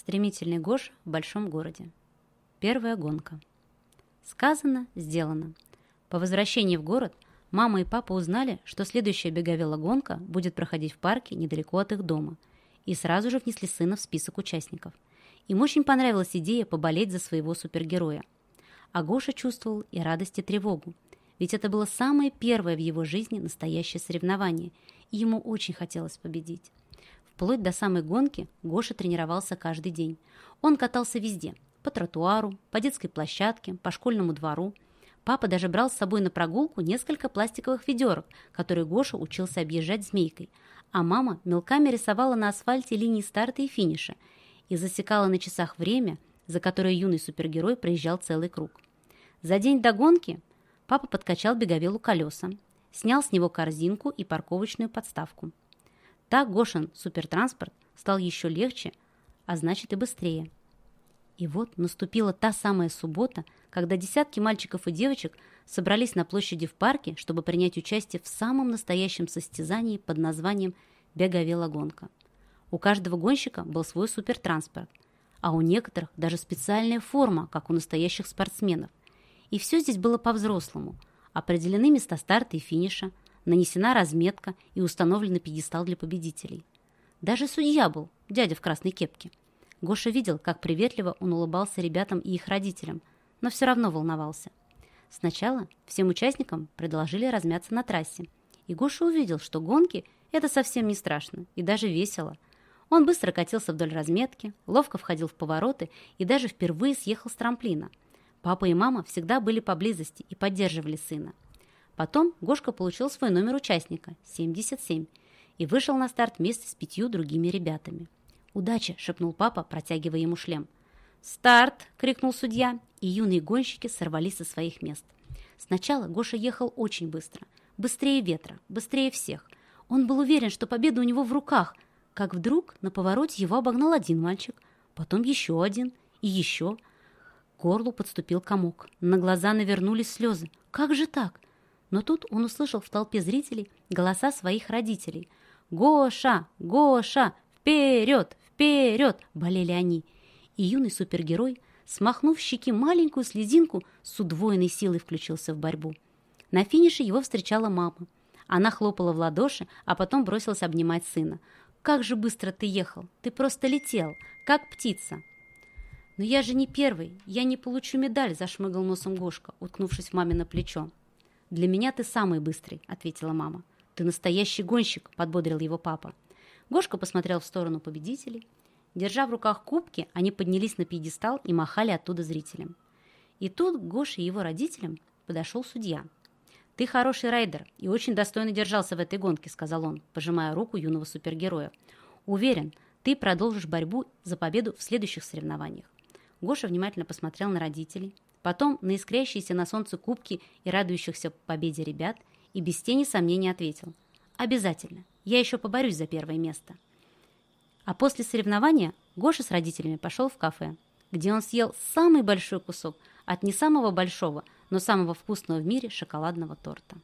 Стремительный Гош в большом городе. Первая гонка. Сказано, сделано. По возвращении в город мама и папа узнали, что следующая беговела гонка будет проходить в парке недалеко от их дома, и сразу же внесли сына в список участников. Им очень понравилась идея поболеть за своего супергероя. А Гоша чувствовал и радость, и тревогу, ведь это было самое первое в его жизни настоящее соревнование, и ему очень хотелось победить. Вплоть до самой гонки Гоша тренировался каждый день. Он катался везде – по тротуару, по детской площадке, по школьному двору. Папа даже брал с собой на прогулку несколько пластиковых ведерок, которые Гоша учился объезжать змейкой. А мама мелками рисовала на асфальте линии старта и финиша и засекала на часах время, за которое юный супергерой проезжал целый круг. За день до гонки папа подкачал беговелу колеса, снял с него корзинку и парковочную подставку. Так Гошин супертранспорт стал еще легче, а значит и быстрее. И вот наступила та самая суббота, когда десятки мальчиков и девочек собрались на площади в парке, чтобы принять участие в самом настоящем состязании под названием «Беговелогонка». У каждого гонщика был свой супертранспорт, а у некоторых даже специальная форма, как у настоящих спортсменов. И все здесь было по-взрослому. Определены места старта и финиша, нанесена разметка и установлен пьедестал для победителей. Даже судья был, дядя в красной кепке. Гоша видел, как приветливо он улыбался ребятам и их родителям, но все равно волновался. Сначала всем участникам предложили размяться на трассе, и Гоша увидел, что гонки – это совсем не страшно и даже весело. Он быстро катился вдоль разметки, ловко входил в повороты и даже впервые съехал с трамплина. Папа и мама всегда были поблизости и поддерживали сына. Потом Гошка получил свой номер участника – 77, и вышел на старт вместе с пятью другими ребятами. «Удачи!» – шепнул папа, протягивая ему шлем. «Старт!» – крикнул судья, и юные гонщики сорвались со своих мест. Сначала Гоша ехал очень быстро, быстрее ветра, быстрее всех. Он был уверен, что победа у него в руках, как вдруг на повороте его обогнал один мальчик, потом еще один и еще. К горлу подступил комок, на глаза навернулись слезы. Как же так? Но тут он услышал в толпе зрителей голоса своих родителей. «Гоша! Гоша! Вперед! Вперед!» – болели они. И юный супергерой, смахнув щеки маленькую слезинку, с удвоенной силой включился в борьбу. На финише его встречала мама. Она хлопала в ладоши, а потом бросилась обнимать сына. «Как же быстро ты ехал! Ты просто летел, как птица!» «Но я же не первый, я не получу медаль», – зашмыгал носом Гошка, уткнувшись в маме на плечо. «Для меня ты самый быстрый», — ответила мама. «Ты настоящий гонщик», — подбодрил его папа. Гошка посмотрел в сторону победителей. Держа в руках кубки, они поднялись на пьедестал и махали оттуда зрителям. И тут Гоше и его родителям подошел судья. «Ты хороший райдер и очень достойно держался в этой гонке», — сказал он, пожимая руку юного супергероя. «Уверен, ты продолжишь борьбу за победу в следующих соревнованиях». Гоша внимательно посмотрел на родителей, потом на искрящиеся на солнце кубки и радующихся победе ребят и без тени сомнений ответил. «Обязательно. Я еще поборюсь за первое место». А после соревнования Гоша с родителями пошел в кафе, где он съел самый большой кусок от не самого большого, но самого вкусного в мире шоколадного торта.